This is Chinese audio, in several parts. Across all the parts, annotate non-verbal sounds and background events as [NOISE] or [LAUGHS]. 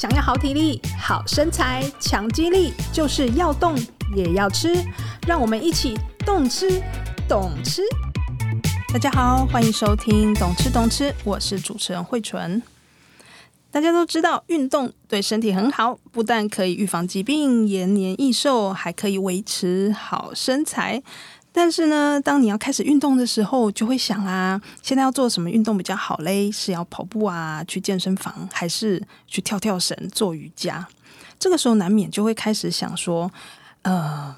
想要好体力、好身材、强肌力，就是要动也要吃。让我们一起动吃、懂吃。大家好，欢迎收听《懂吃懂吃》，我是主持人慧纯。大家都知道，运动对身体很好，不但可以预防疾病、延年益寿，还可以维持好身材。但是呢，当你要开始运动的时候，就会想啊，现在要做什么运动比较好嘞？是要跑步啊，去健身房，还是去跳跳绳、做瑜伽？这个时候难免就会开始想说，呃，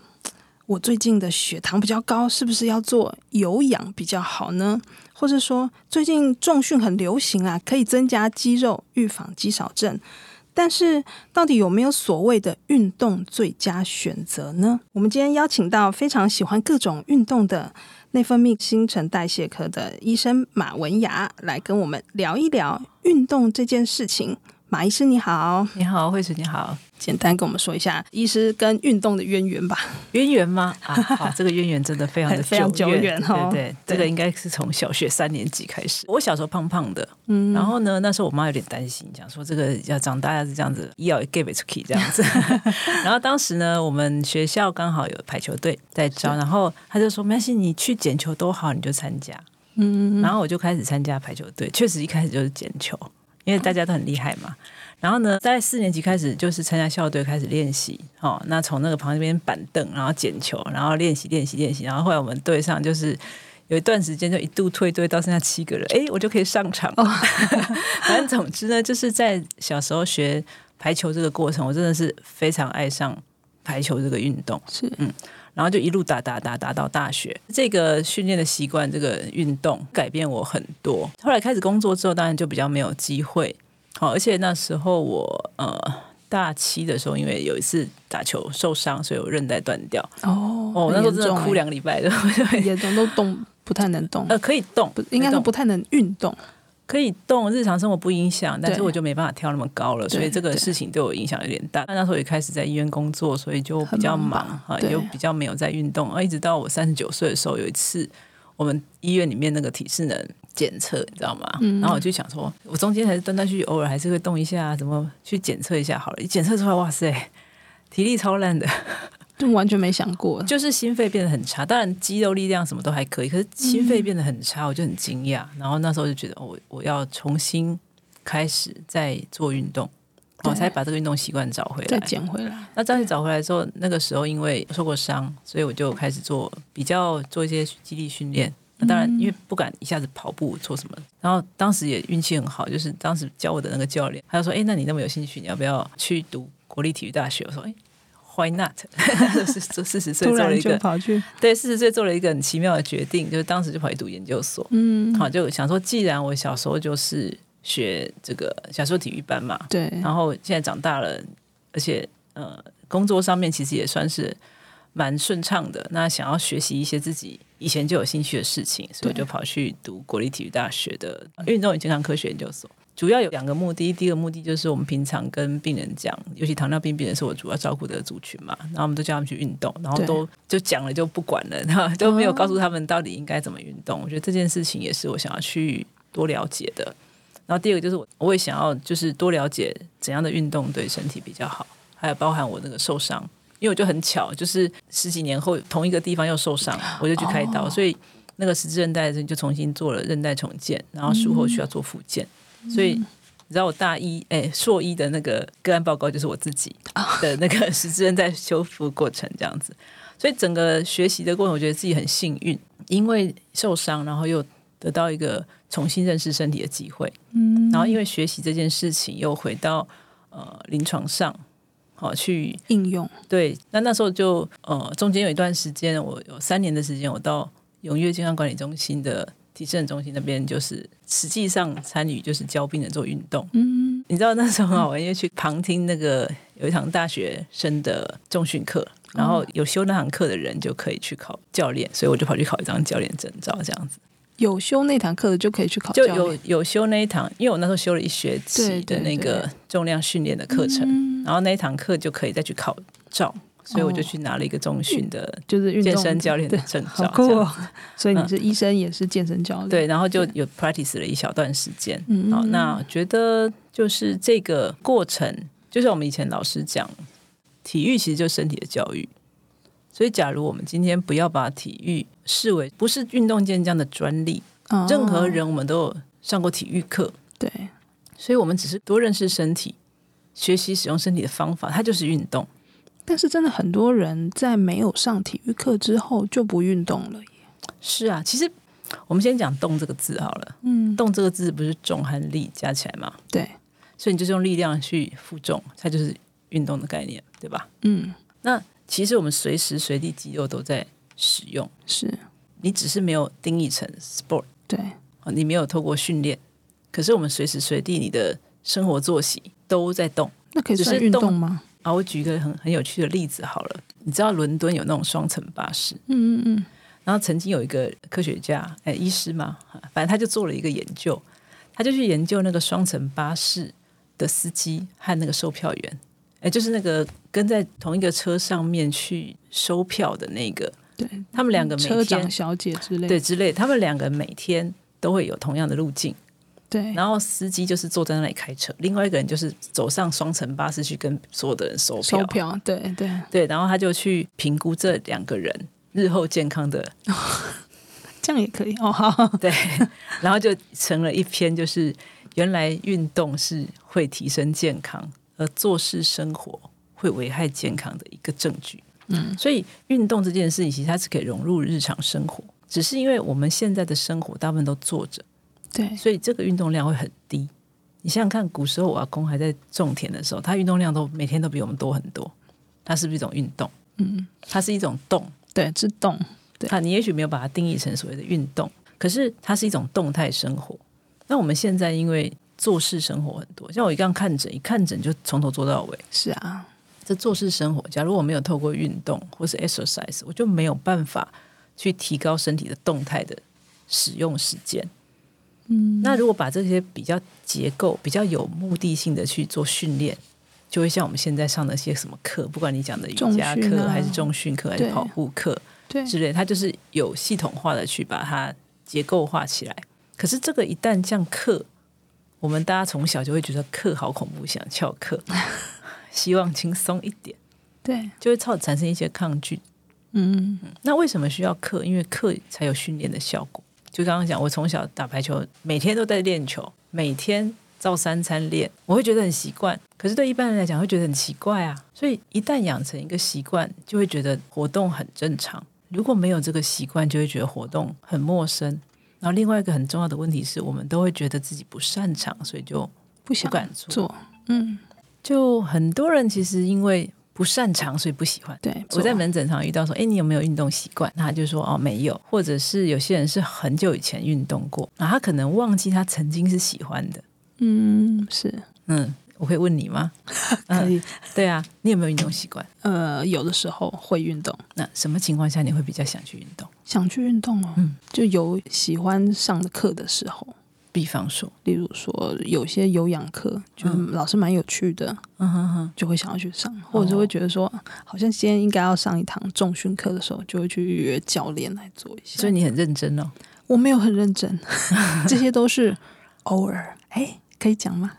我最近的血糖比较高，是不是要做有氧比较好呢？或者说，最近重训很流行啊，可以增加肌肉，预防肌少症。但是，到底有没有所谓的运动最佳选择呢？我们今天邀请到非常喜欢各种运动的内分泌新陈代谢科的医生马文雅来跟我们聊一聊运动这件事情。马医师你好，你好，慧慈你好。简单跟我们说一下医师跟运动的渊源吧。渊源吗？[LAUGHS] 啊，好，这个渊源真的非常的 [LAUGHS] 非常久远哈。对对，这个应该是从小学三年级开始。我小时候胖胖的，嗯，然后呢，那时候我妈有点担心，讲说这个要长大要是这样子，医药 give it to key 这样子。[LAUGHS] 然后当时呢，我们学校刚好有排球队在招，然后他就说没关系，你去捡球都好，你就参加。嗯，然后我就开始参加排球队，确实一开始就是捡球。因为大家都很厉害嘛，然后呢，在四年级开始就是参加校队开始练习，哦，那从那个旁边板凳，然后捡球，然后练习练习练习，然后后来我们队上就是有一段时间就一度退队到剩下七个人，哎，我就可以上场。哦、[LAUGHS] 反正总之呢，就是在小时候学排球这个过程，我真的是非常爱上排球这个运动，是嗯。然后就一路打打打打到大学，这个训练的习惯，这个运动改变我很多。后来开始工作之后，当然就比较没有机会。好，而且那时候我呃大七的时候，因为有一次打球受伤，所以我韧带断掉。哦哦，那时候真的哭两个礼拜的，严重都动不太能动。[LAUGHS] 呃，可以动，应该说不太能运动。可以动，日常生活不影响，但是我就没办法跳那么高了，所以这个事情对我影响有点大。那时候也开始在医院工作，所以就比较忙啊，又比较没有在运动。啊，一直到我三十九岁的时候，有一次我们医院里面那个体适能检测，你知道吗？嗯、然后我就想说，我中间还是断断续续，偶尔还是会动一下，怎么去检测一下好了。一检测出来，哇塞，体力超烂的。就完全没想过，[LAUGHS] 就是心肺变得很差。当然肌肉力量什么都还可以，可是心肺变得很差，我就很惊讶。然后那时候就觉得，我我要重新开始再做运动，我才把这个运动习惯找回来，再捡回来。那当你找回来之后，那个时候因为受过伤，所以我就开始做比较做一些肌力训练。那当然，因为不敢一下子跑步做什么。然后当时也运气很好，就是当时教我的那个教练，他就说：“哎，那你那么有兴趣，你要不要去读国立体育大学？”我说：“哎。” Why not？是 [LAUGHS] 四十岁做了一个跑去对四十岁做了一个很奇妙的决定，就是当时就跑去读研究所。嗯，好，就想说，既然我小时候就是学这个小时候体育班嘛，对，然后现在长大了，而且呃，工作上面其实也算是蛮顺畅的。那想要学习一些自己以前就有兴趣的事情，所以我就跑去读国立体育大学的运动与健康科学研究所。主要有两个目的，第一个目的就是我们平常跟病人讲，尤其糖尿病病人是我主要照顾的族群嘛，然后我们都叫他们去运动，然后都就讲了就不管了，然后都没有告诉他们到底应该怎么运动。我觉得这件事情也是我想要去多了解的。然后第二个就是我我也想要就是多了解怎样的运动对身体比较好，还有包含我那个受伤，因为我就很巧，就是十几年后同一个地方又受伤，[GASPS] 我就去开刀，所以那个十字韧带就重新做了韧带重建，然后术后需要做复健。所以你知道我大一哎硕一的那个个案报告就是我自己的那个十字韧带修复过程这样子，所以整个学习的过程，我觉得自己很幸运，因为受伤，然后又得到一个重新认识身体的机会，嗯，然后因为学习这件事情，又回到呃临床上，好去应用，对，那那时候就呃中间有一段时间，我有三年的时间，我到永跃健康管理中心的。体适能中心那边就是实际上参与，就是教病人做运动。嗯，你知道那时候很好玩，因为去旁听那个有一堂大学生的重训课，然后有修那堂课的人就可以去考教练，所以我就跑去考一张教练证照，这样子。有修那堂课的就可以去考就有有修那一堂，因为我那时候修了一学期的那个重量训练的课程，然后那一堂课就可以再去考照。所以我就去拿了一个中训的，就是健身教练的证照。酷哦！所以你是医生，也是健身教练。对，然后就有 practice 了一小段时间。嗯，好，那觉得就是这个过程，就像我们以前老师讲，体育其实就是身体的教育。所以，假如我们今天不要把体育视为不是运动健将的专利，任何人我们都有上过体育课。对，所以我们只是多认识身体，学习使用身体的方法，它就是运动。但是真的很多人在没有上体育课之后就不运动了耶。是啊，其实我们先讲“动”这个字好了。嗯，“动”这个字不是重和力加起来吗？对，所以你就是用力量去负重，它就是运动的概念，对吧？嗯，那其实我们随时随地肌肉都在使用，是。你只是没有定义成 sport，对，你没有透过训练，可是我们随时随地你的生活作息都在动，那可以算运动吗？啊，我举一个很很有趣的例子好了，你知道伦敦有那种双层巴士，嗯嗯嗯，然后曾经有一个科学家，哎，医师嘛，反正他就做了一个研究，他就去研究那个双层巴士的司机和那个售票员，哎，就是那个跟在同一个车上面去收票的那个，对，他们两个每天，车长小姐之类，对之类，他们两个每天都会有同样的路径。对，然后司机就是坐在那里开车，另外一个人就是走上双层巴士去跟所有的人收票。收票，对对对，然后他就去评估这两个人日后健康的，哦、这样也可以哦。好，对，然后就成了一篇，就是原来运动是会提升健康，而坐式生活会危害健康的一个证据。嗯，所以运动这件事情其实它是可以融入日常生活，只是因为我们现在的生活大部分都坐着。对，所以这个运动量会很低。你想想看，古时候我阿公还在种田的时候，他运动量都每天都比我们多很多。它是不是一种运动？嗯，它是一种动，对，是动。对，它你也许没有把它定义成所谓的运动，可是它是一种动态生活。那我们现在因为坐式生活很多，像我一样看诊，一看诊就从头做到尾。是啊，这做事生活，假如我没有透过运动或是 exercise，我就没有办法去提高身体的动态的使用时间。嗯，那如果把这些比较结构、比较有目的性的去做训练，就会像我们现在上的些什么课，不管你讲的瑜伽课、啊、还是重训课还是跑步课，对之类，它就是有系统化的去把它结构化起来。可是这个一旦这样课，我们大家从小就会觉得课好恐怖，想翘课，[LAUGHS] 希望轻松一点，对，就会造产生一些抗拒。嗯，那为什么需要课？因为课才有训练的效果。就刚刚讲，我从小打排球，每天都在练球，每天照三餐练，我会觉得很习惯。可是对一般人来讲，会觉得很奇怪啊。所以一旦养成一个习惯，就会觉得活动很正常。如果没有这个习惯，就会觉得活动很陌生。然后另外一个很重要的问题是，我们都会觉得自己不擅长，所以就不敢做。做嗯，就很多人其实因为。不擅长，所以不喜欢。对，我在门诊上遇到说：“哎，你有没有运动习惯？”他就说：“哦，没有。”或者是有些人是很久以前运动过，那他可能忘记他曾经是喜欢的。嗯，是，嗯，我可以问你吗？[LAUGHS] 可以。对啊，你有没有运动习惯？呃，有的时候会运动。那什么情况下你会比较想去运动？想去运动哦，嗯，就有喜欢上的课的时候。比方说，例如说，有些有氧课，就老师蛮有趣的，嗯哼哼，就会想要去上，或者是会觉得说，好像今天应该要上一堂重训课的时候，就会去预约教练来做一下。所以你很认真哦？我没有很认真，[LAUGHS] 这些都是偶尔。[LAUGHS] 哎，可以讲吗？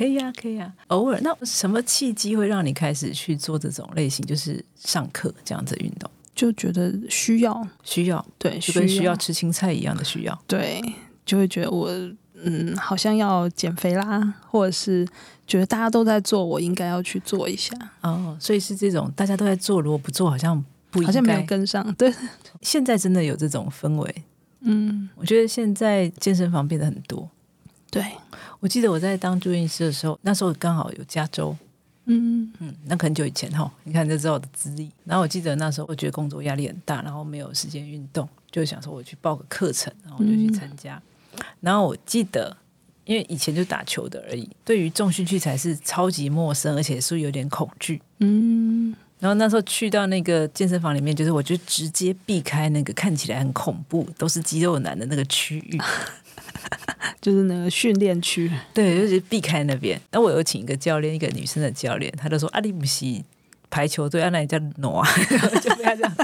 可以啊，可以啊，偶尔。那什么契机会让你开始去做这种类型，就是上课这样子运动？就觉得需要，需要，对，就跟需要吃青菜一样的需要，对。就会觉得我嗯，好像要减肥啦，或者是觉得大家都在做，我应该要去做一下哦。所以是这种大家都在做，如果不做，好像好像没有跟上。对，现在真的有这种氛围。嗯，我觉得现在健身房变得很多。对，我记得我在当住院医师的时候，那时候刚好有加州。嗯嗯，那很久以前哈，你看就知道我的资历。然后我记得那时候我觉得工作压力很大，然后没有时间运动，就想说我去报个课程，然后我就去参加。嗯然后我记得，因为以前就打球的而已，对于重训器材是超级陌生，而且是有点恐惧。嗯，然后那时候去到那个健身房里面，就是我就直接避开那个看起来很恐怖、都是肌肉男的那个区域，[LAUGHS] 就是那个训练区。对，就是避开那边。那我有请一个教练，一个女生的教练，他就说：“阿里不西排球队，那里叫挪啊，[LAUGHS] 就不要这样。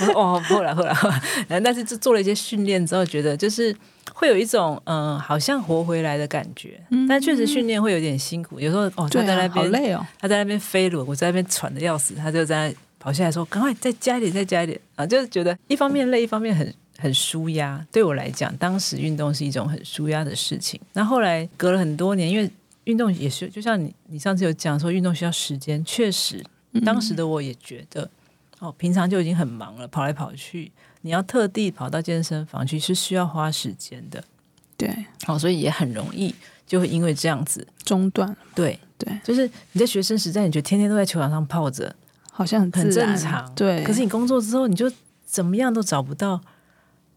我说哦，[LAUGHS] 后来后来后来，但是就做了一些训练之后，觉得就是会有一种嗯、呃，好像活回来的感觉。嗯、但确实训练会有点辛苦，有时候哦，他在那边、啊、好累哦，他在那边飞轮，我在那边喘的要死，他就在那跑下来说：“赶快再加一点，再加一点啊！”就是觉得一方面累，一方面很很舒压。对我来讲，当时运动是一种很舒压的事情。那后来隔了很多年，因为运动也是，就像你你上次有讲说，运动需要时间，确实，当时的我也觉得。哦，平常就已经很忙了，跑来跑去，你要特地跑到健身房去是需要花时间的，对，哦，所以也很容易就会因为这样子中断。对对，就是你在学生时代，你觉得天天都在球场上泡着，好像很，很正常，对。可是你工作之后，你就怎么样都找不到，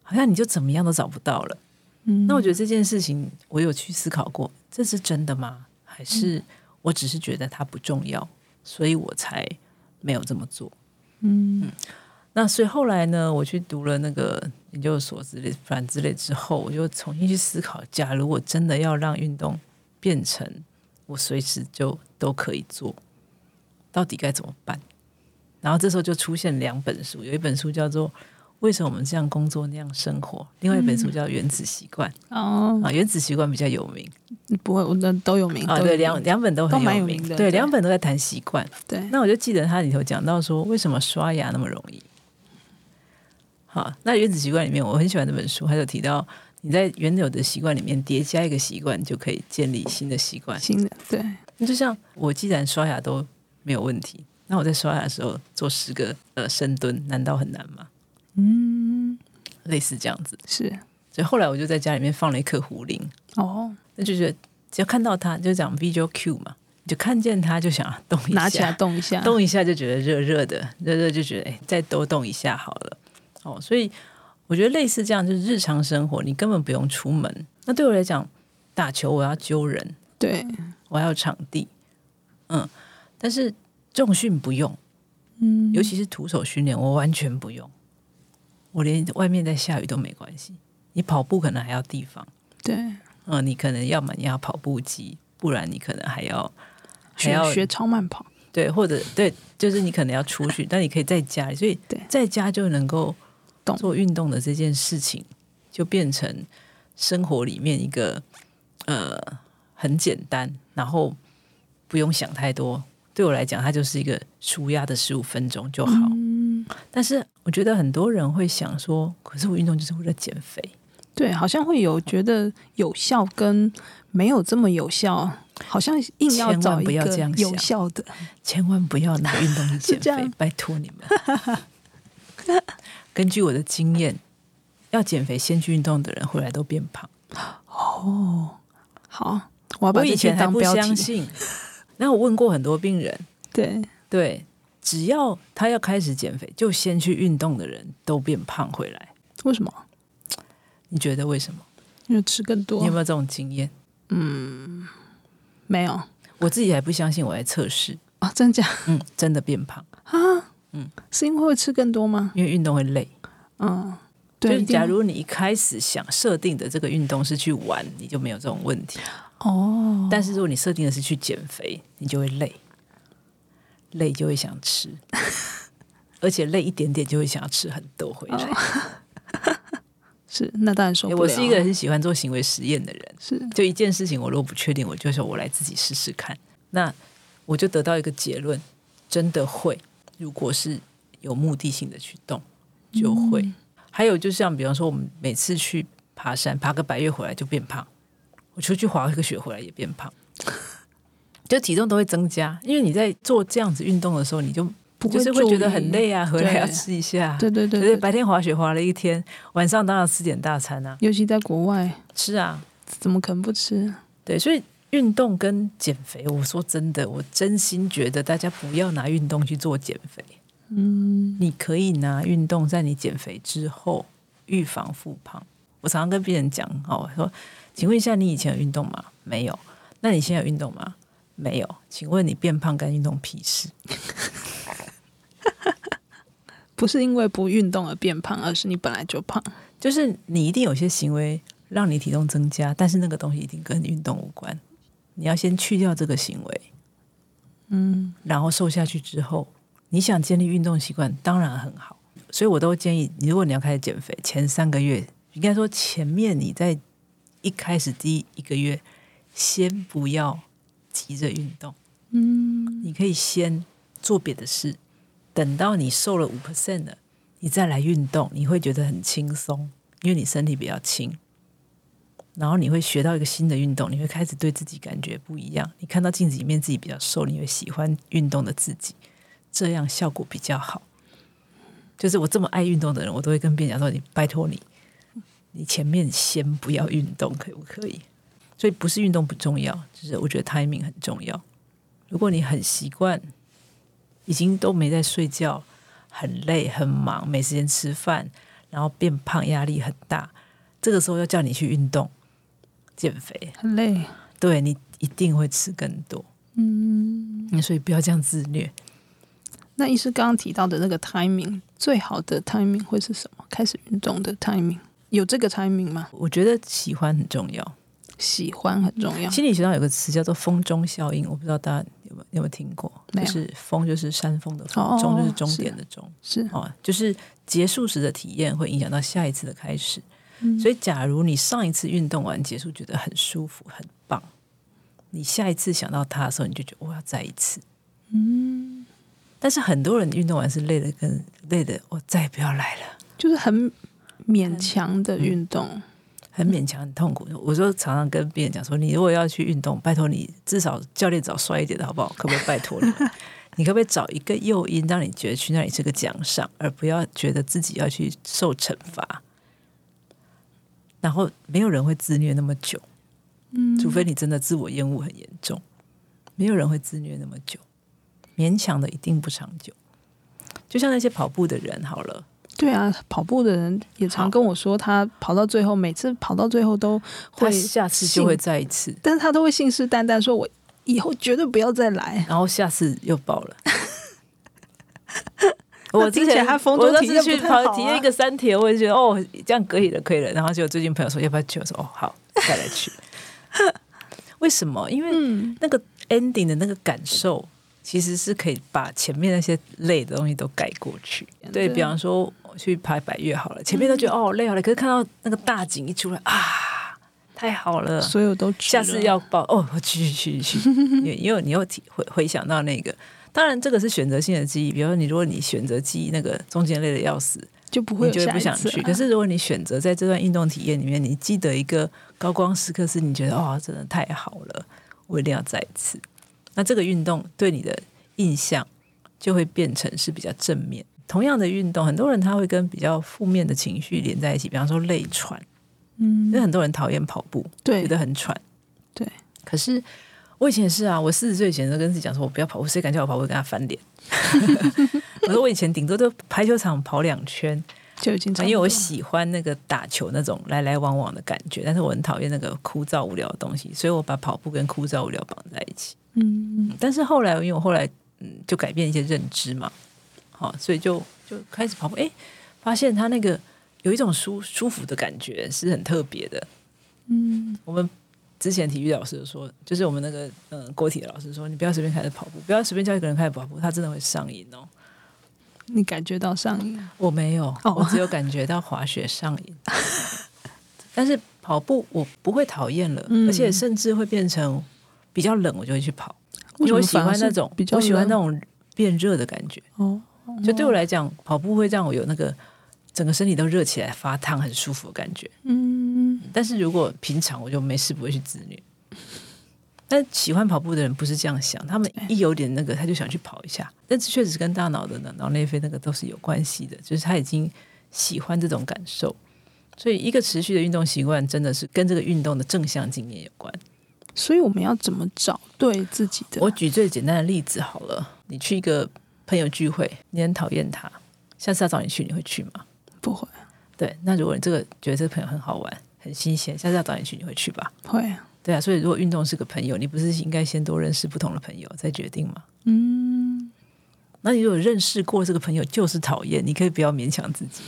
好像你就怎么样都找不到了。嗯，那我觉得这件事情，我有去思考过，这是真的吗？还是我只是觉得它不重要，所以我才没有这么做。嗯，那所以后来呢，我去读了那个研究所之类、反之类之后，我就重新去思考：假如我真的要让运动变成我随时就都可以做，到底该怎么办？然后这时候就出现两本书，有一本书叫做《为什么我们这样工作那样生活》，另外一本书叫《原子习惯》。哦，啊，《原子习惯》比较有名，不会，我的都有名啊。对，两两本都很有名。对，对两本都在谈习惯。对，那我就记得它里头讲到说，为什么刷牙那么容易？好，那《原子习惯》里面我很喜欢这本书，它就提到你在原有的习惯里面叠加一个习惯，就可以建立新的习惯。新的，对。那就像我既然刷牙都没有问题。那我在刷牙的时候做十个呃深蹲，难道很难吗？嗯，类似这样子。是。所以后来我就在家里面放了一颗壶铃。哦，那就觉得只要看到它就讲 visual cue 嘛，你就看见它就想动一下，拿起来动一下，动一下就觉得热热的，热热就觉得哎，再多动一下好了。哦，所以我觉得类似这样就是日常生活，你根本不用出门。那对我来讲，打球我要揪人，对，我要场地，嗯，但是。重训不用，嗯，尤其是徒手训练，我完全不用。我连外面在下雨都没关系。你跑步可能还要地方，对，嗯，你可能要么你要跑步机，不然你可能还要还要学超慢跑，对，或者对，就是你可能要出去，但你可以在家里，所以在家就能够做运动的这件事情，就变成生活里面一个呃很简单，然后不用想太多。对我来讲，它就是一个舒压的十五分钟就好。嗯，但是我觉得很多人会想说，可是我运动就是为了减肥。对，好像会有觉得有效跟没有这么有效，好像硬要找一个有效的，千万不要拿运动去减肥，[LAUGHS] 拜托你们。[LAUGHS] 根据我的经验，要减肥先去运动的人，后来都变胖。哦，好，我要把我以前还不相信。那我问过很多病人，对对，只要他要开始减肥，就先去运动的人都变胖回来。为什么？你觉得为什么？因为吃更多。你有没有这种经验？嗯，没有。我自己还不相信，我来测试啊，真假？嗯，真的变胖啊？嗯，是因为会吃更多吗？因为运动会累。嗯，对。就假如你一开始想设定的这个运动是去玩，你就没有这种问题。哦，但是如果你设定的是去减肥，你就会累，累就会想吃，[LAUGHS] 而且累一点点就会想要吃很多回来。哦、[LAUGHS] 是，那当然说不了。我是一个很喜欢做行为实验的人，是，就一件事情，我如果不确定，我就说我来自己试试看。那我就得到一个结论，真的会。如果是有目的性的去动，就会。嗯、还有，就像比方说，我们每次去爬山，爬个百月回来就变胖。我出去滑个雪回来也变胖，就体重都会增加，因为你在做这样子运动的时候，你就不就是会觉得很累啊，回来要吃一下，对对对，对，白天滑雪滑了一天，晚上当然吃点大餐啊，尤其在国外吃啊，怎么可能不吃？对，所以运动跟减肥，我说真的，我真心觉得大家不要拿运动去做减肥，嗯，你可以拿运动在你减肥之后预防复胖。我常常跟病人讲哦，说。请问一下，你以前有运动吗？没有。那你现在有运动吗？没有。请问你变胖跟运动屁事？[LAUGHS] 不是因为不运动而变胖，而是你本来就胖。就是你一定有些行为让你体重增加，但是那个东西一定跟你运动无关。你要先去掉这个行为，嗯，然后瘦下去之后，你想建立运动习惯，当然很好。所以我都建议你，如果你要开始减肥，前三个月，应该说前面你在一开始第一个月，先不要急着运动。嗯，你可以先做别的事，等到你瘦了五 percent 了，你再来运动，你会觉得很轻松，因为你身体比较轻。然后你会学到一个新的运动，你会开始对自己感觉不一样。你看到镜子里面自己比较瘦，你会喜欢运动的自己，这样效果比较好。就是我这么爱运动的人，我都会跟别人讲说：“你拜托你，你前面先不要运动，可不可以？”所以不是运动不重要，就是我觉得 timing 很重要。如果你很习惯，已经都没在睡觉，很累很忙，没时间吃饭，然后变胖，压力很大，这个时候要叫你去运动。减肥很累，对，你一定会吃更多，嗯，所以不要这样自虐。那医师刚刚提到的那个 timing，最好的 timing 会是什么？开始运动的 timing 有这个 timing 吗？我觉得喜欢很重要，喜欢很重要。心理学上有个词叫做“风中效应”，我不知道大家有没有有没有听过？就是“风”就是山峰的“峰”，“哦”就是终点的“终”，是哦，就是结束时的体验会影响到下一次的开始。嗯、所以，假如你上一次运动完结束觉得很舒服、很棒，你下一次想到它的时候，你就觉得我要再一次。嗯，但是很多人运动完是累的，跟累的，我再也不要来了，就是很勉强的运动，嗯、很勉强、很痛苦。我就常常跟别人讲说，你如果要去运动，拜托你至少教练找帅一点的好不好？可不可以拜托你？[LAUGHS] 你可不可以找一个诱因，让你觉得去那里是个奖赏，而不要觉得自己要去受惩罚？然后没有人会自虐那么久，嗯，除非你真的自我厌恶很严重，没有人会自虐那么久，勉强的一定不长久。就像那些跑步的人，好了，对啊，跑步的人也常跟我说，他跑到最后，每次跑到最后都会下次就会再一次，但是他都会信誓旦旦说：“我以后绝对不要再来。”然后下次又爆了。[LAUGHS] 我之前他风中体验去跑体验一个三铁，我就觉得哦，这样可以了，可以了。然后就最近朋友说要不要去，我说哦好，再来去。[LAUGHS] 为什么？因为那个 ending 的那个感受，其实是可以把前面那些累的东西都盖过去。对，比方说我去拍百岳好了，前面都觉得哦累好了，可是看到那个大景一出来啊，太好了，所有都下次要报哦，我去去去去，因为 [LAUGHS] 你又体会回想到那个。当然，这个是选择性的记忆。比如说，你如果你选择记忆那个中间累的要死，就不会，你就不想去。可是，如果你选择在这段运动体验里面，你记得一个高光时刻，是你觉得哦，真的太好了，我一定要再一次。那这个运动对你的印象就会变成是比较正面。同样的运动，很多人他会跟比较负面的情绪连在一起。比方说累喘，嗯，因为很多人讨厌跑步，对，觉得很喘，对。可是。我以前也是啊，我四十岁以前都跟自己讲说，我不要跑步，谁敢叫我跑步，我跟他翻脸。[LAUGHS] 我说我以前顶多就排球场跑两圈就已经，因为我喜欢那个打球那种来来往往的感觉，但是我很讨厌那个枯燥无聊的东西，所以我把跑步跟枯燥无聊绑在一起。嗯，但是后来因为我后来嗯就改变一些认知嘛，好，所以就就开始跑步，哎，发现他那个有一种舒舒服的感觉是很特别的。嗯，我们。之前体育老师说，就是我们那个嗯国体的老师说，你不要随便开始跑步，不要随便叫一个人开始跑步，他真的会上瘾哦。你感觉到上瘾？我没有，我只有感觉到滑雪上瘾。[LAUGHS] 但是跑步我不会讨厌了，而且甚至会变成比较冷，我就会去跑，因为我喜欢那种比较，我喜欢那种变热的感觉。哦，就对我来讲，跑步会让我有那个。整个身体都热起来、发烫，很舒服的感觉。嗯，但是如果平常我就没事不会去自虐。但喜欢跑步的人不是这样想，他们一有点那个他就想去跑一下。但是确实跟大脑的脑内啡那个都是有关系的，就是他已经喜欢这种感受。所以一个持续的运动习惯真的是跟这个运动的正向经验有关。所以我们要怎么找对自己的？我举最简单的例子好了，你去一个朋友聚会，你很讨厌他，下次他找你去，你会去吗？不会，对。那如果你这个觉得这个朋友很好玩、很新鲜，下次要找你去，你会去吧？会啊，对啊。所以如果运动是个朋友，你不是应该先多认识不同的朋友再决定吗？嗯。那你如果认识过这个朋友就是讨厌，你可以不要勉强自己。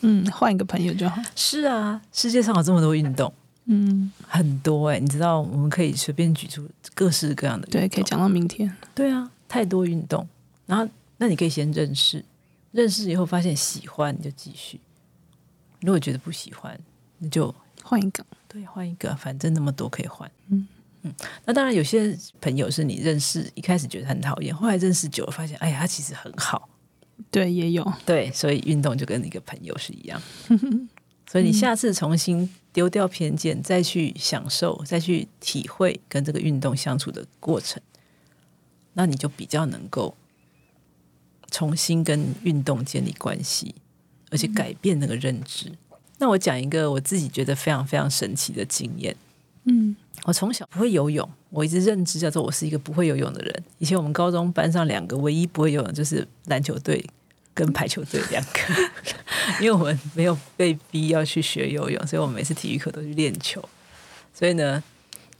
嗯，换一个朋友就好。是啊，世界上有这么多运动，嗯，很多哎、欸，你知道，我们可以随便举出各式各样的，对，可以讲到明天。对啊，太多运动。然后那你可以先认识，认识以后发现喜欢你就继续，如果觉得不喜欢，那就换一个。对，换一个，反正那么多可以换。嗯嗯。那当然，有些朋友是你认识一开始觉得很讨厌，后来认识久了发现，哎呀，他其实很好。对，也有。对，所以运动就跟一个朋友是一样。所以你 [LAUGHS] 下次重新丢掉偏见，再去享受，再去体会跟这个运动相处的过程，那你就比较能够重新跟运动建立关系，而且改变那个认知。嗯。那我讲一个我自己觉得非常非常神奇的经验。嗯，我从小不会游泳，我一直认知叫做我是一个不会游泳的人。以前我们高中班上两个唯一不会游泳就是篮球队。跟排球队两个，[LAUGHS] 因为我们没有被逼要去学游泳，所以我们每次体育课都去练球。所以呢，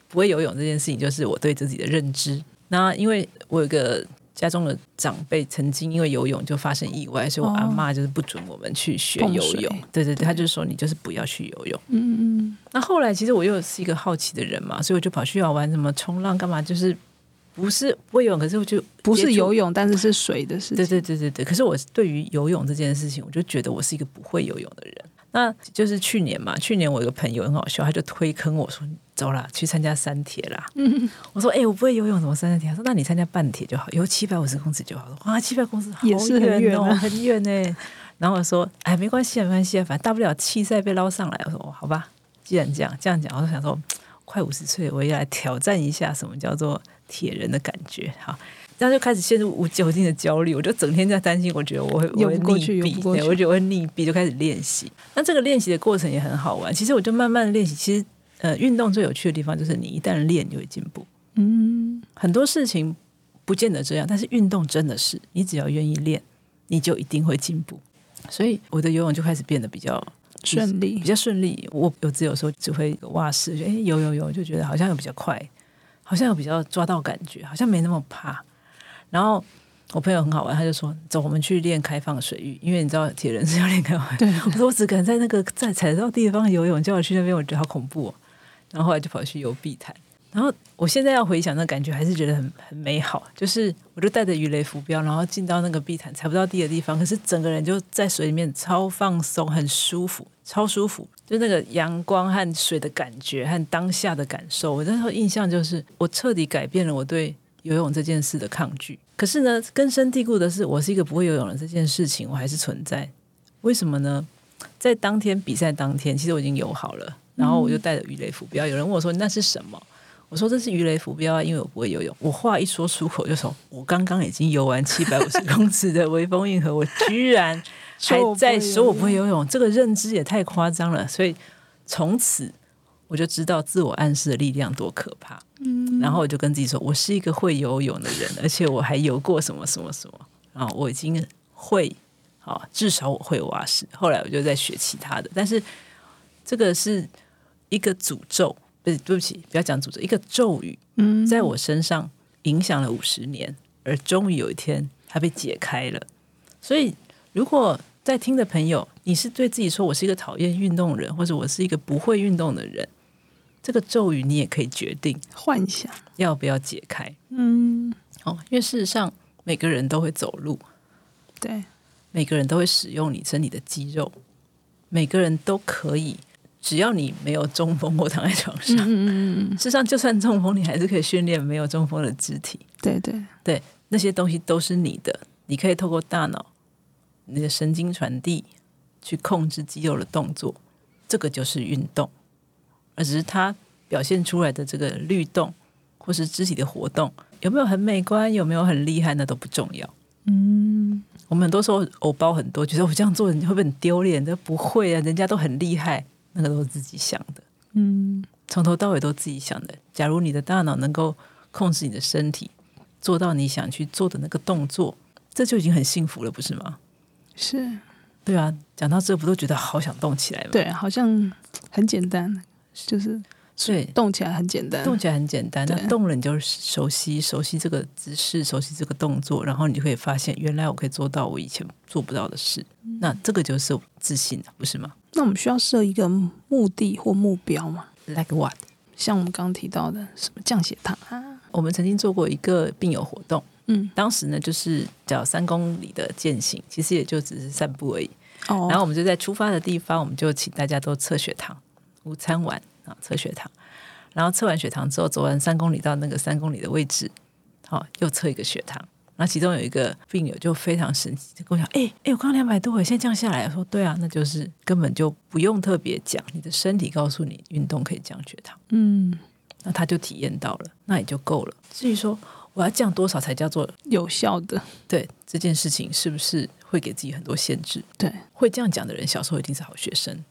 不会游泳这件事情就是我对自己的认知。那因为我有个家中的长辈曾经因为游泳就发生意外，所以我阿妈就是不准我们去学游泳。对对对，他就说你就是不要去游泳。嗯嗯。那后来其实我又是一个好奇的人嘛，所以我就跑去要玩什么冲浪干嘛，就是。不是不会游泳，可是我就不是游泳，但是是水的事情。对对对对对。可是我对于游泳这件事情，我就觉得我是一个不会游泳的人。那就是去年嘛，去年我有个朋友很好笑，他就推坑我说：“走啦，去参加三铁啦。”嗯，我说：“哎、欸，我不会游泳，怎么三铁？”他说：“那你参加半铁就好，游七百五十公尺就好了。”哇，七百公尺好远哦，也是很远哦，很远呢。然后我说：“哎，没关系啊，没关系啊，反正大不了弃赛被捞上来。”我说：“哦，好吧，既然这样这样讲，我就想说，快五十岁，我也来挑战一下什么叫做。”铁人的感觉，哈，然后就开始陷入无酒精的焦虑，我就整天在担心，我觉得我会我会溺毙，对，我觉得我会溺毙，就开始练习。那这个练习的过程也很好玩。其实我就慢慢的练习。其实，呃，运动最有趣的地方就是你一旦练就会进步。嗯，很多事情不见得这样，但是运动真的是，你只要愿意练，你就一定会进步。所以我的游泳就开始变得比较顺利，比较顺利。我有自由时候只会蛙式，哎，游游游，就觉得好像有比较快。好像有比较抓到感觉，好像没那么怕。然后我朋友很好玩，他就说：“走，我们去练开放水域，因为你知道铁人是要练开放。”对，[LAUGHS] 我说我只敢在那个在踩到地方游泳，叫我去那边，我觉得好恐怖哦。然后后来就跑去游碧潭。然后我现在要回想那感觉，还是觉得很很美好。就是我就带着鱼雷浮标，然后进到那个碧潭踩不到地的地方，可是整个人就在水里面超放松，很舒服，超舒服。就那个阳光和水的感觉和当下的感受，我那时候印象就是我彻底改变了我对游泳这件事的抗拒。可是呢，根深蒂固的是，我是一个不会游泳的这件事情，我还是存在。为什么呢？在当天比赛当天，其实我已经游好了，然后我就带着鱼雷浮标。有人问我说：“那是什么？”我说：“这是鱼雷浮标啊，因为我不会游泳。”我话一说出口，就说：“我刚刚已经游完七百五十公尺的微风运河，我居然……”还在说我不会游泳，这个认知也太夸张了。所以从此我就知道自我暗示的力量多可怕。嗯，然后我就跟自己说，我是一个会游泳的人，而且我还游过什么什么什么。啊我已经会，啊，至少我会蛙式。后来我就在学其他的，但是这个是一个诅咒，不是，对不起，不要讲诅咒，一个咒语，嗯，在我身上影响了五十年，而终于有一天它被解开了。所以。如果在听的朋友，你是对自己说我是一个讨厌运动的人，或者我是一个不会运动的人，这个咒语你也可以决定幻想要不要解开。嗯，哦，因为事实上每个人都会走路，对，每个人都会使用你身体的肌肉，每个人都可以，只要你没有中风或躺在床上，嗯嗯嗯，事实上就算中风，你还是可以训练没有中风的肢体。对对对，那些东西都是你的，你可以透过大脑。你的神经传递去控制肌肉的动作，这个就是运动，而只是它表现出来的这个律动或是肢体的活动有没有很美观，有没有很厉害，那都不重要。嗯，我们很多时候偶包很多，觉得我这样做人会不会很丢脸？这不会啊，人家都很厉害，那个都是自己想的。嗯，从头到尾都自己想的。假如你的大脑能够控制你的身体，做到你想去做的那个动作，这就已经很幸福了，不是吗？是，对啊，讲到这不都觉得好想动起来吗？对，好像很简单，就是对，动起来很简单，动起来很简单。那动了你就熟悉，熟悉这个姿势，熟悉这个动作，然后你就可以发现，原来我可以做到我以前做不到的事。嗯、那这个就是自信，不是吗？那我们需要设一个目的或目标吗？Like what？像我们刚刚提到的什么降血糖啊？我们曾经做过一个病友活动。嗯，当时呢就是叫三公里的健行，其实也就只是散步而已。哦，然后我们就在出发的地方，我们就请大家都测血糖，午餐完啊测血糖，然后测完血糖之后，走完三公里到那个三公里的位置，好、哦、又测一个血糖。那其中有一个病友就非常神奇，就跟我讲：“哎哎，我刚刚两百多，现在降下来。”我说：“对啊，那就是根本就不用特别讲，你的身体告诉你运动可以降血糖。”嗯，那他就体验到了，那也就够了。至于说我要降多少才叫做有效的，对这件事情是不是会给自己很多限制？对，会这样讲的人，小时候一定是好学生。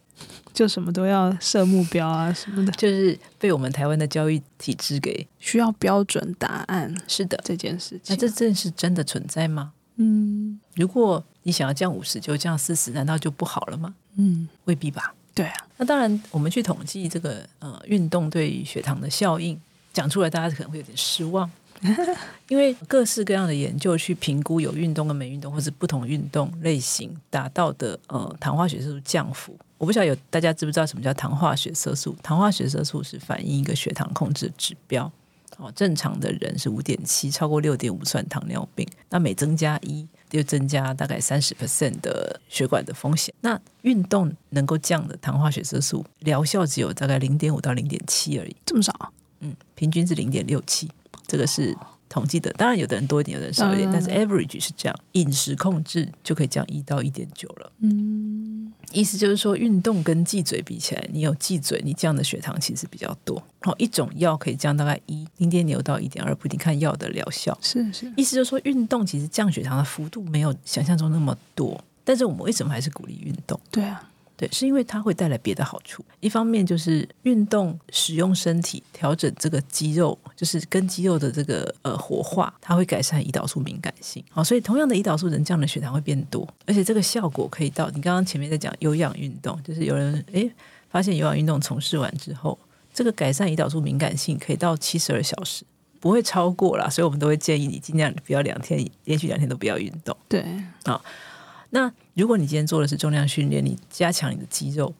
就什么都要设目标啊什么的，就是被我们台湾的教育体制给需要标准答案。是的，这件事情，那这件事真的存在吗？嗯，如果你想要降五十就降四十，难道就不好了吗？嗯，未必吧。对啊，那当然，我们去统计这个呃运动对于血糖的效应，讲出来大家可能会有点失望，[LAUGHS] 因为各式各样的研究去评估有运动跟没运动，或是不同运动类型达到的呃糖化血色素降幅。我不晓得有大家知不知道什么叫糖化血色素？糖化血色素是反映一个血糖控制的指标。哦，正常的人是五点七，超过六点五算糖尿病。那每增加一，就增加大概三十 percent 的血管的风险。那运动能够降的糖化血色素疗效只有大概零点五到零点七而已，这么少？嗯，平均是零点六七，这个是统计的。当然，有的人多一点，有的人少一点，但是 average 是这样。饮食控制就可以降一到一点九了。嗯。意思就是说，运动跟忌嘴比起来，你有忌嘴，你降的血糖其实比较多。然后一种药可以降大概一零点六到一点二，不一定看药的疗效。是是，意思就是说，运动其实降血糖的幅度没有想象中那么多，但是我们为什么还是鼓励运动？对啊。对，是因为它会带来别的好处。一方面就是运动使用身体调整这个肌肉，就是跟肌肉的这个呃活化，它会改善胰岛素敏感性。好，所以同样的胰岛素，人降的血糖会变多，而且这个效果可以到你刚刚前面在讲有氧运动，就是有人诶发现有氧运动从事完之后，这个改善胰岛素敏感性可以到七十二小时，不会超过啦。所以我们都会建议你尽量不要两天连续两天都不要运动。对，好。那如果你今天做的是重量训练，你加强你的肌肉，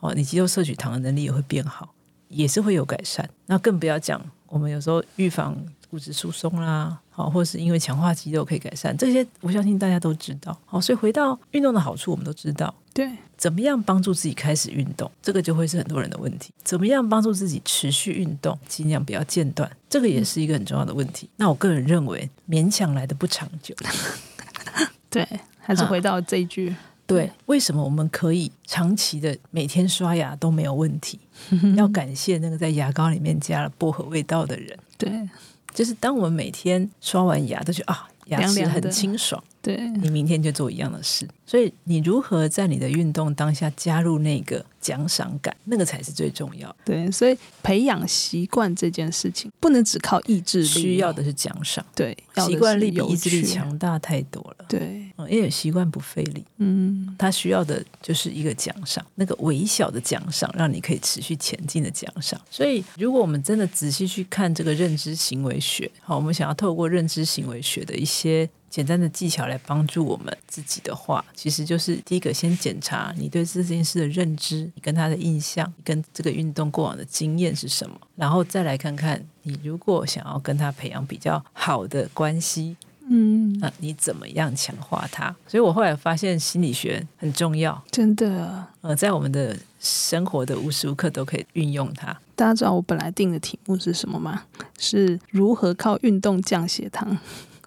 哦，你肌肉摄取糖的能力也会变好，也是会有改善。那更不要讲，我们有时候预防骨质疏松啦，好，或是因为强化肌肉可以改善，这些我相信大家都知道。好，所以回到运动的好处，我们都知道。对，怎么样帮助自己开始运动，这个就会是很多人的问题。怎么样帮助自己持续运动，尽量不要间断，这个也是一个很重要的问题。那我个人认为，勉强来的不长久。[LAUGHS] 对。还是回到这一句，对，为什么我们可以长期的每天刷牙都没有问题？[LAUGHS] 要感谢那个在牙膏里面加了薄荷味道的人。对，就是当我们每天刷完牙都觉得啊，牙齿很清爽。对，你明天就做一样的事。所以你如何在你的运动当下加入那个奖赏感，那个才是最重要。对，所以培养习惯这件事情不能只靠意志力，需要的是奖赏。对，习惯力比意志力强大太多了。对，嗯，因为习惯不费力。嗯，他需要的就是一个奖赏，那个微小的奖赏，让你可以持续前进的奖赏。所以，如果我们真的仔细去看这个认知行为学，好，我们想要透过认知行为学的一些。简单的技巧来帮助我们自己的话，其实就是第一个，先检查你对这件事的认知，你跟他的印象，你跟这个运动过往的经验是什么，然后再来看看你如果想要跟他培养比较好的关系，嗯，那你怎么样强化它？所以我后来发现心理学很重要，真的，呃，在我们的生活的无时无刻都可以运用它。大家知道我本来定的题目是什么吗？是如何靠运动降血糖。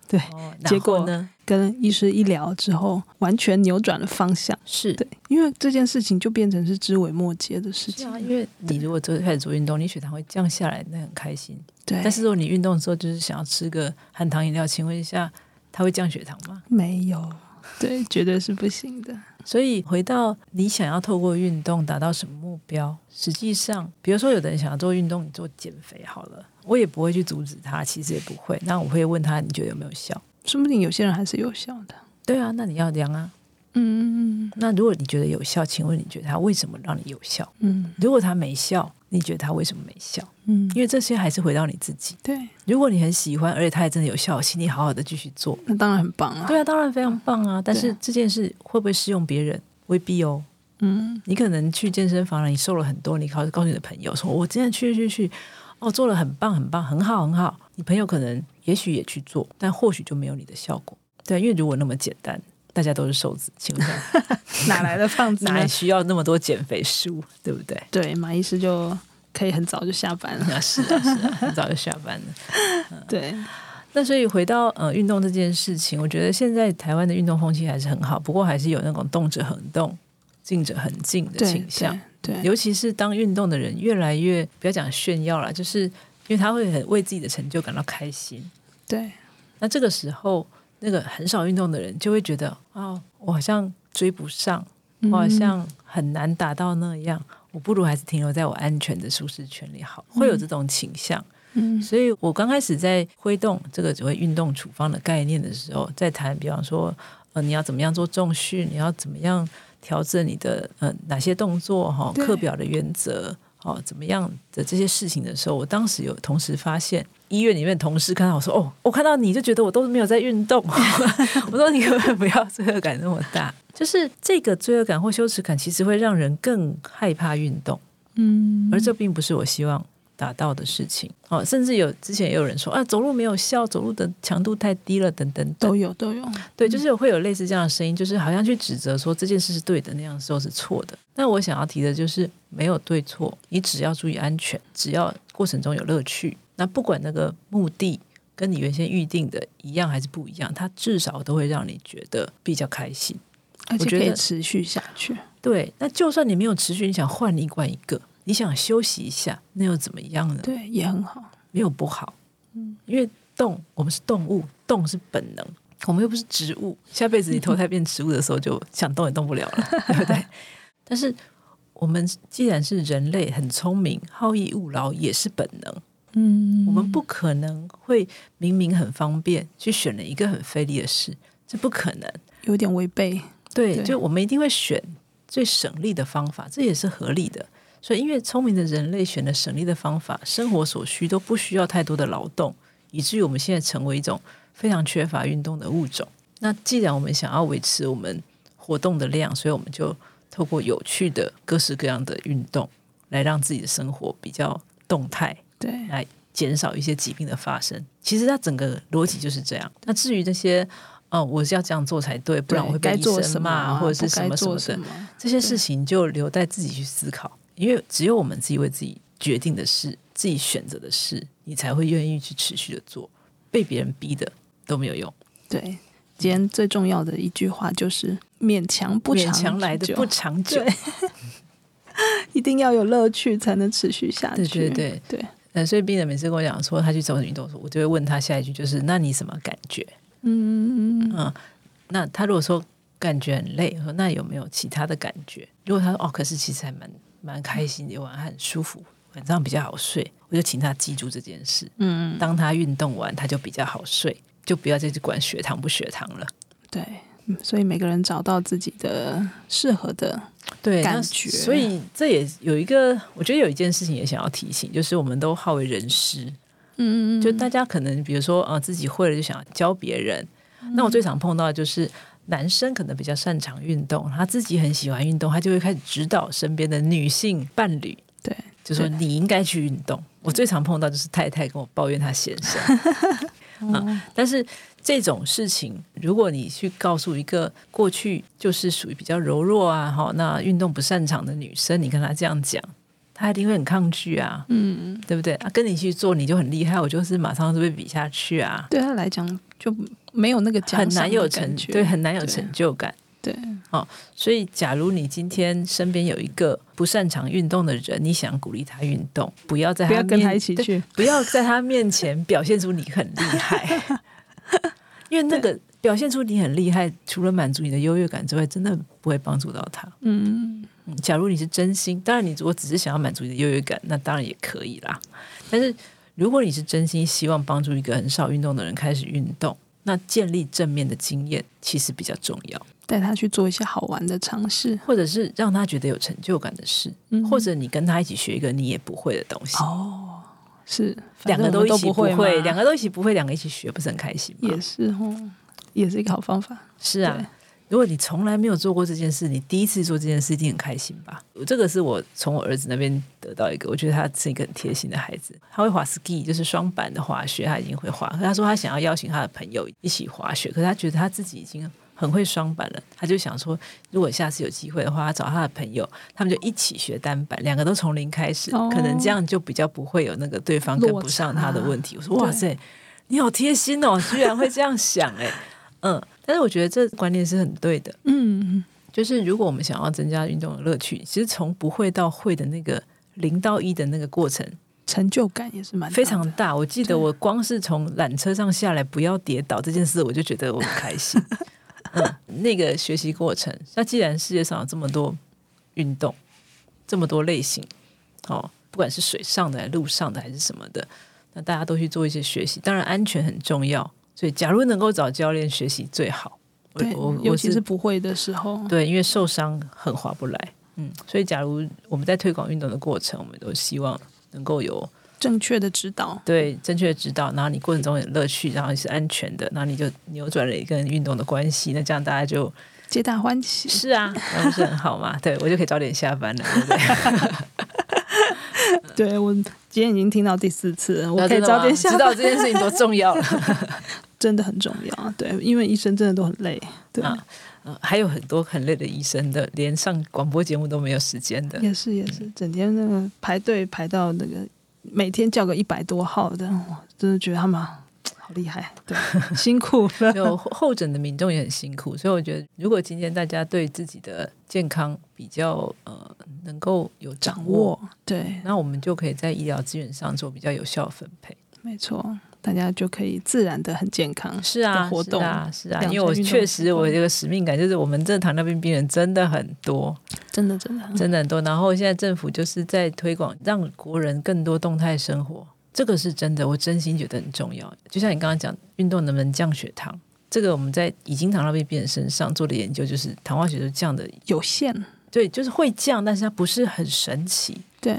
对，哦、结果呢，跟医师一聊之后，完全扭转了方向。是对，因为这件事情就变成是枝微末节的事情。啊，因为你如果做开始做运动，你血糖会降下来，那很开心。对，但是如果你运动的时候就是想要吃个含糖饮料，请问一下，它会降血糖吗？没有，对，绝对是不行的。所以回到你想要透过运动达到什么目标？实际上，比如说有的人想要做运动，你做减肥好了。我也不会去阻止他，其实也不会。那我会问他，你觉得有没有效？说不定有些人还是有效的。对啊，那你要量啊。嗯，那如果你觉得有效，请问你觉得他为什么让你有效？嗯，如果他没效，你觉得他为什么没效？嗯，因为这些还是回到你自己。对，如果你很喜欢，而且他也真的有效，请你好好的继续做。那当然很棒啊。对啊，当然非常棒啊。但是这件事会不会适用别人？未必哦。嗯，你可能去健身房了，你瘦了很多，你告告诉你的朋友说：“我今天去去去。”哦，做了很棒很棒，很好很好，你朋友可能也许也去做，但或许就没有你的效果。对，因为如果那么简单，大家都是瘦子，请问 [LAUGHS] 哪来的胖子？哪需要那么多减肥书，对不对？对，马医师就可以很早就下班了。是啊，是啊，很早就下班了。嗯、[LAUGHS] 对。那所以回到呃运动这件事情，我觉得现在台湾的运动风气还是很好，不过还是有那种动者很动、静者很静的倾向。对，对，尤其是当运动的人越来越不要讲炫耀了，就是因为他会很为自己的成就感到开心。对，那这个时候那个很少运动的人就会觉得哦，我好像追不上，我好像很难达到那样，嗯、我不如还是停留在我安全的舒适圈里好，会有这种倾向。嗯。嗯，所以我刚开始在挥动这个所谓运动处方的概念的时候，在谈，比方说，呃，你要怎么样做重训，你要怎么样调整你的呃哪些动作哈，课表的原则哦，怎么样的这些事情的时候，我当时有同时发现，医院里面同事看到我说，哦，我看到你就觉得我都是没有在运动，[LAUGHS] [LAUGHS] 我说你可不可以不要罪恶感那么大？[LAUGHS] 就是这个罪恶感或羞耻感，其实会让人更害怕运动，嗯，而这并不是我希望。达到的事情哦，甚至有之前也有人说啊，走路没有效，走路的强度太低了，等等，都有都有。对，就是会有类似这样的声音，就是好像去指责说这件事是对的，那样时候是错的。那我想要提的就是没有对错，你只要注意安全，只要过程中有乐趣，那不管那个目的跟你原先预定的一样还是不一样，它至少都会让你觉得比较开心，而且可以持续下去。对，那就算你没有持续，你想换一罐一个。你想休息一下，那又怎么样呢？对，也很好，没有不好。嗯，因为动，我们是动物，动是本能，我们又不是植物。下辈子你投胎变植物的时候，就想动也动不了了，对不对？[LAUGHS] 但是我们既然是人类，很聪明，好逸恶劳也是本能。嗯，我们不可能会明明很方便，去选了一个很费力的事，这不可能，有点违背。对，对就我们一定会选最省力的方法，这也是合理的。所以，因为聪明的人类选了省力的方法，生活所需都不需要太多的劳动，以至于我们现在成为一种非常缺乏运动的物种。那既然我们想要维持我们活动的量，所以我们就透过有趣的各式各样的运动，来让自己的生活比较动态，对，来减少一些疾病的发生。其实它整个逻辑就是这样。那至于这些，哦，我是要这样做才对，不然我会被医生骂，或者是什么什么的，这些事情就留待自己去思考。因为只有我们自己为自己决定的事，自己选择的事，你才会愿意去持续的做。被别人逼的都没有用。对，今天最重要的一句话就是勉强不长久，勉强来的不长久。[LAUGHS] 一定要有乐趣才能持续下去。对对对对。呃，所以病人每次跟我讲说他去走运动的时候，我就会问他下一句就是：那你什么感觉？嗯嗯嗯。那他如果说感觉很累，说那有没有其他的感觉？如果他说哦，可是其实还蛮。蛮开心的，玩很舒服，晚上比较好睡。我就请他记住这件事。嗯，当他运动完，他就比较好睡，就不要再去管血糖不血糖了。对，所以每个人找到自己的适合的对感觉。所以这也有一个，我觉得有一件事情也想要提醒，就是我们都好为人师。嗯嗯，就大家可能比如说啊、呃，自己会了就想教别人。嗯、那我最常碰到的就是。男生可能比较擅长运动，他自己很喜欢运动，他就会开始指导身边的女性伴侣，对，就说你应该去运动。我最常碰到就是太太跟我抱怨她先生，[LAUGHS] 啊，但是这种事情，如果你去告诉一个过去就是属于比较柔弱啊，哈，那运动不擅长的女生，你跟她这样讲。她一定会很抗拒啊，嗯，对不对？啊，跟你去做你就很厉害，我就是马上就被比下去啊。对她来讲就没有那个很难有成对，很难有成就感。对，哦，所以假如你今天身边有一个不擅长运动的人，你想鼓励他运动，不要在他面不要跟他一起去，不要在他面前表现出你很厉害，因为那个表现出你很厉害，除了满足你的优越感之外，真的不会帮助到他。嗯。假如你是真心，当然你如果只是想要满足你的优越感，那当然也可以啦。但是如果你是真心希望帮助一个很少运动的人开始运动，那建立正面的经验其实比较重要。带他去做一些好玩的尝试，或者是让他觉得有成就感的事，嗯、或者你跟他一起学一个你也不会的东西。哦，是两个都一起不会，两个都一起不会，两个一起学，不是很开心吗？也是哦，也是一个好方法。是啊。如果你从来没有做过这件事，你第一次做这件事一定很开心吧？这个是我从我儿子那边得到一个，我觉得他是一个很贴心的孩子。他会滑 ski，就是双板的滑雪，他已经会滑。可他说他想要邀请他的朋友一起滑雪，可是他觉得他自己已经很会双板了，他就想说，如果下次有机会的话，他找他的朋友，他们就一起学单板，两个都从零开始，哦、可能这样就比较不会有那个对方跟不上他的问题。我说哇塞，你好贴心哦，居然会这样想哎，嗯。但是我觉得这观念是很对的，嗯，就是如果我们想要增加运动的乐趣，其实从不会到会的那个零到一的那个过程，成就感也是蛮非常大。我记得我光是从缆车上下来不要跌倒这件事，我就觉得我很开心。[LAUGHS] 嗯，那个学习过程，那既然世界上有这么多运动，这么多类型，哦，不管是水上的、路上的还是什么的，那大家都去做一些学习，当然安全很重要。所以，假如能够找教练学习最好。对，我尤其是不会的时候。对，因为受伤很划不来。嗯，所以假如我们在推广运动的过程，我们都希望能够有正确的指导。对，正确的指导，然后你过程中有乐趣，然后你是安全的，然后你就扭转了一个运动的关系。那这样大家就皆大欢喜。是啊，那不是很好吗？[LAUGHS] 对，我就可以早点下班了，对不对？[LAUGHS] 对，我今天已经听到第四次，我可以早点下班。知道这件事情多重要了，[LAUGHS] 真的很重要。对，因为医生真的都很累。对啊，呃，还有很多很累的医生的，连上广播节目都没有时间的。也是也是，整天那个排队排到那个每天叫个一百多号的，我真的觉得他们。好厉害，对，[LAUGHS] 辛苦了。有候诊的民众也很辛苦，所以我觉得，如果今天大家对自己的健康比较呃能够有掌握，掌握，对，那我们就可以在医疗资源上做比较有效分配。没错，大家就可以自然的很健康。是啊，活动啊，是啊，因为我确实我这个使命感就是，我们这糖尿病病人真的很多，真的真的真的很多。然后现在政府就是在推广，让国人更多动态生活。这个是真的，我真心觉得很重要。就像你刚刚讲，运动能不能降血糖？这个我们在已经糖尿病病人身上做的研究，就是糖化血就降的有限。对，就是会降，但是它不是很神奇。对。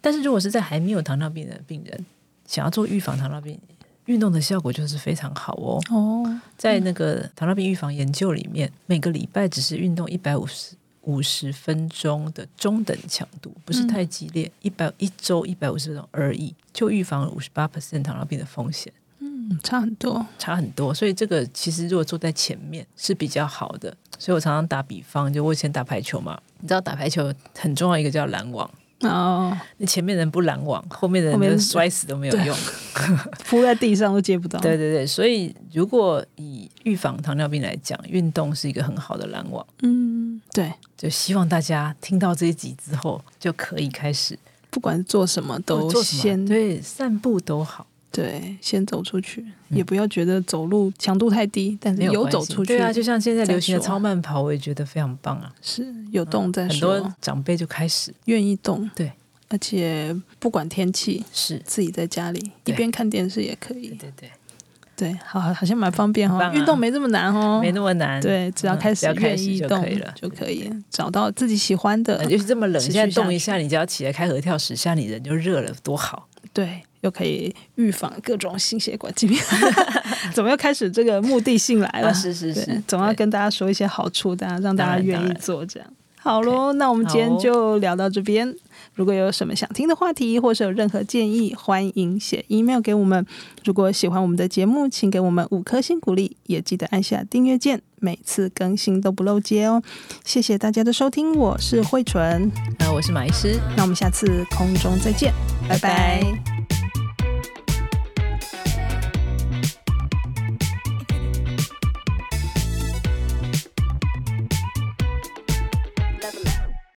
但是如果是在还没有糖尿病的病人，想要做预防糖尿病，运动的效果就是非常好哦。哦。在那个糖尿病预防研究里面，每个礼拜只是运动一百五十。五十分钟的中等强度，不是太激烈，一百一周一百五十分钟而已，就预防了五十八 percent 糖尿病的风险。嗯，差很多，差很多。所以这个其实如果坐在前面是比较好的。所以我常常打比方，就我以前打排球嘛，你知道打排球很重要一个叫拦网。哦，那前面人不拦网，后面的人摔死都没有用，[LAUGHS] 扑在地上都接不到。[LAUGHS] 对对对，所以如果以预防糖尿病来讲，运动是一个很好的拦网。嗯，对，就希望大家听到这一集之后就可以开始，不管做什么都先对散步都好。对，先走出去，嗯、也不要觉得走路强度太低，但是有走出去。对啊，就像现在流行的超慢跑，我也觉得非常棒啊。是有动在说，很多长辈就开始愿意动。对，而且不管天气，是自己在家里一边看电视也可以。对对对，对，好，好像蛮方便哈、哦。运动没这么难哦，没那么难。对，只要开始愿意动就可以了，就可以找到自己喜欢的。就是这么冷，现在动一下，你只要起来开合跳十下，你人就热了，多好。对。又可以预防各种心血管疾病 [LAUGHS] [LAUGHS] 怎么又开始这个目的性来了？啊、是是是，总要跟大家说一些好处，大家让大家愿意做这样。好喽，okay, 那我们今天就聊到这边。如果有什么想听的话题，或是有任何建议，欢迎写 email 给我们。如果喜欢我们的节目，请给我们五颗星鼓励，也记得按下订阅键，每次更新都不漏接哦。谢谢大家的收听，我是慧纯，那我是马医师，那我们下次空中再见，拜拜。拜拜。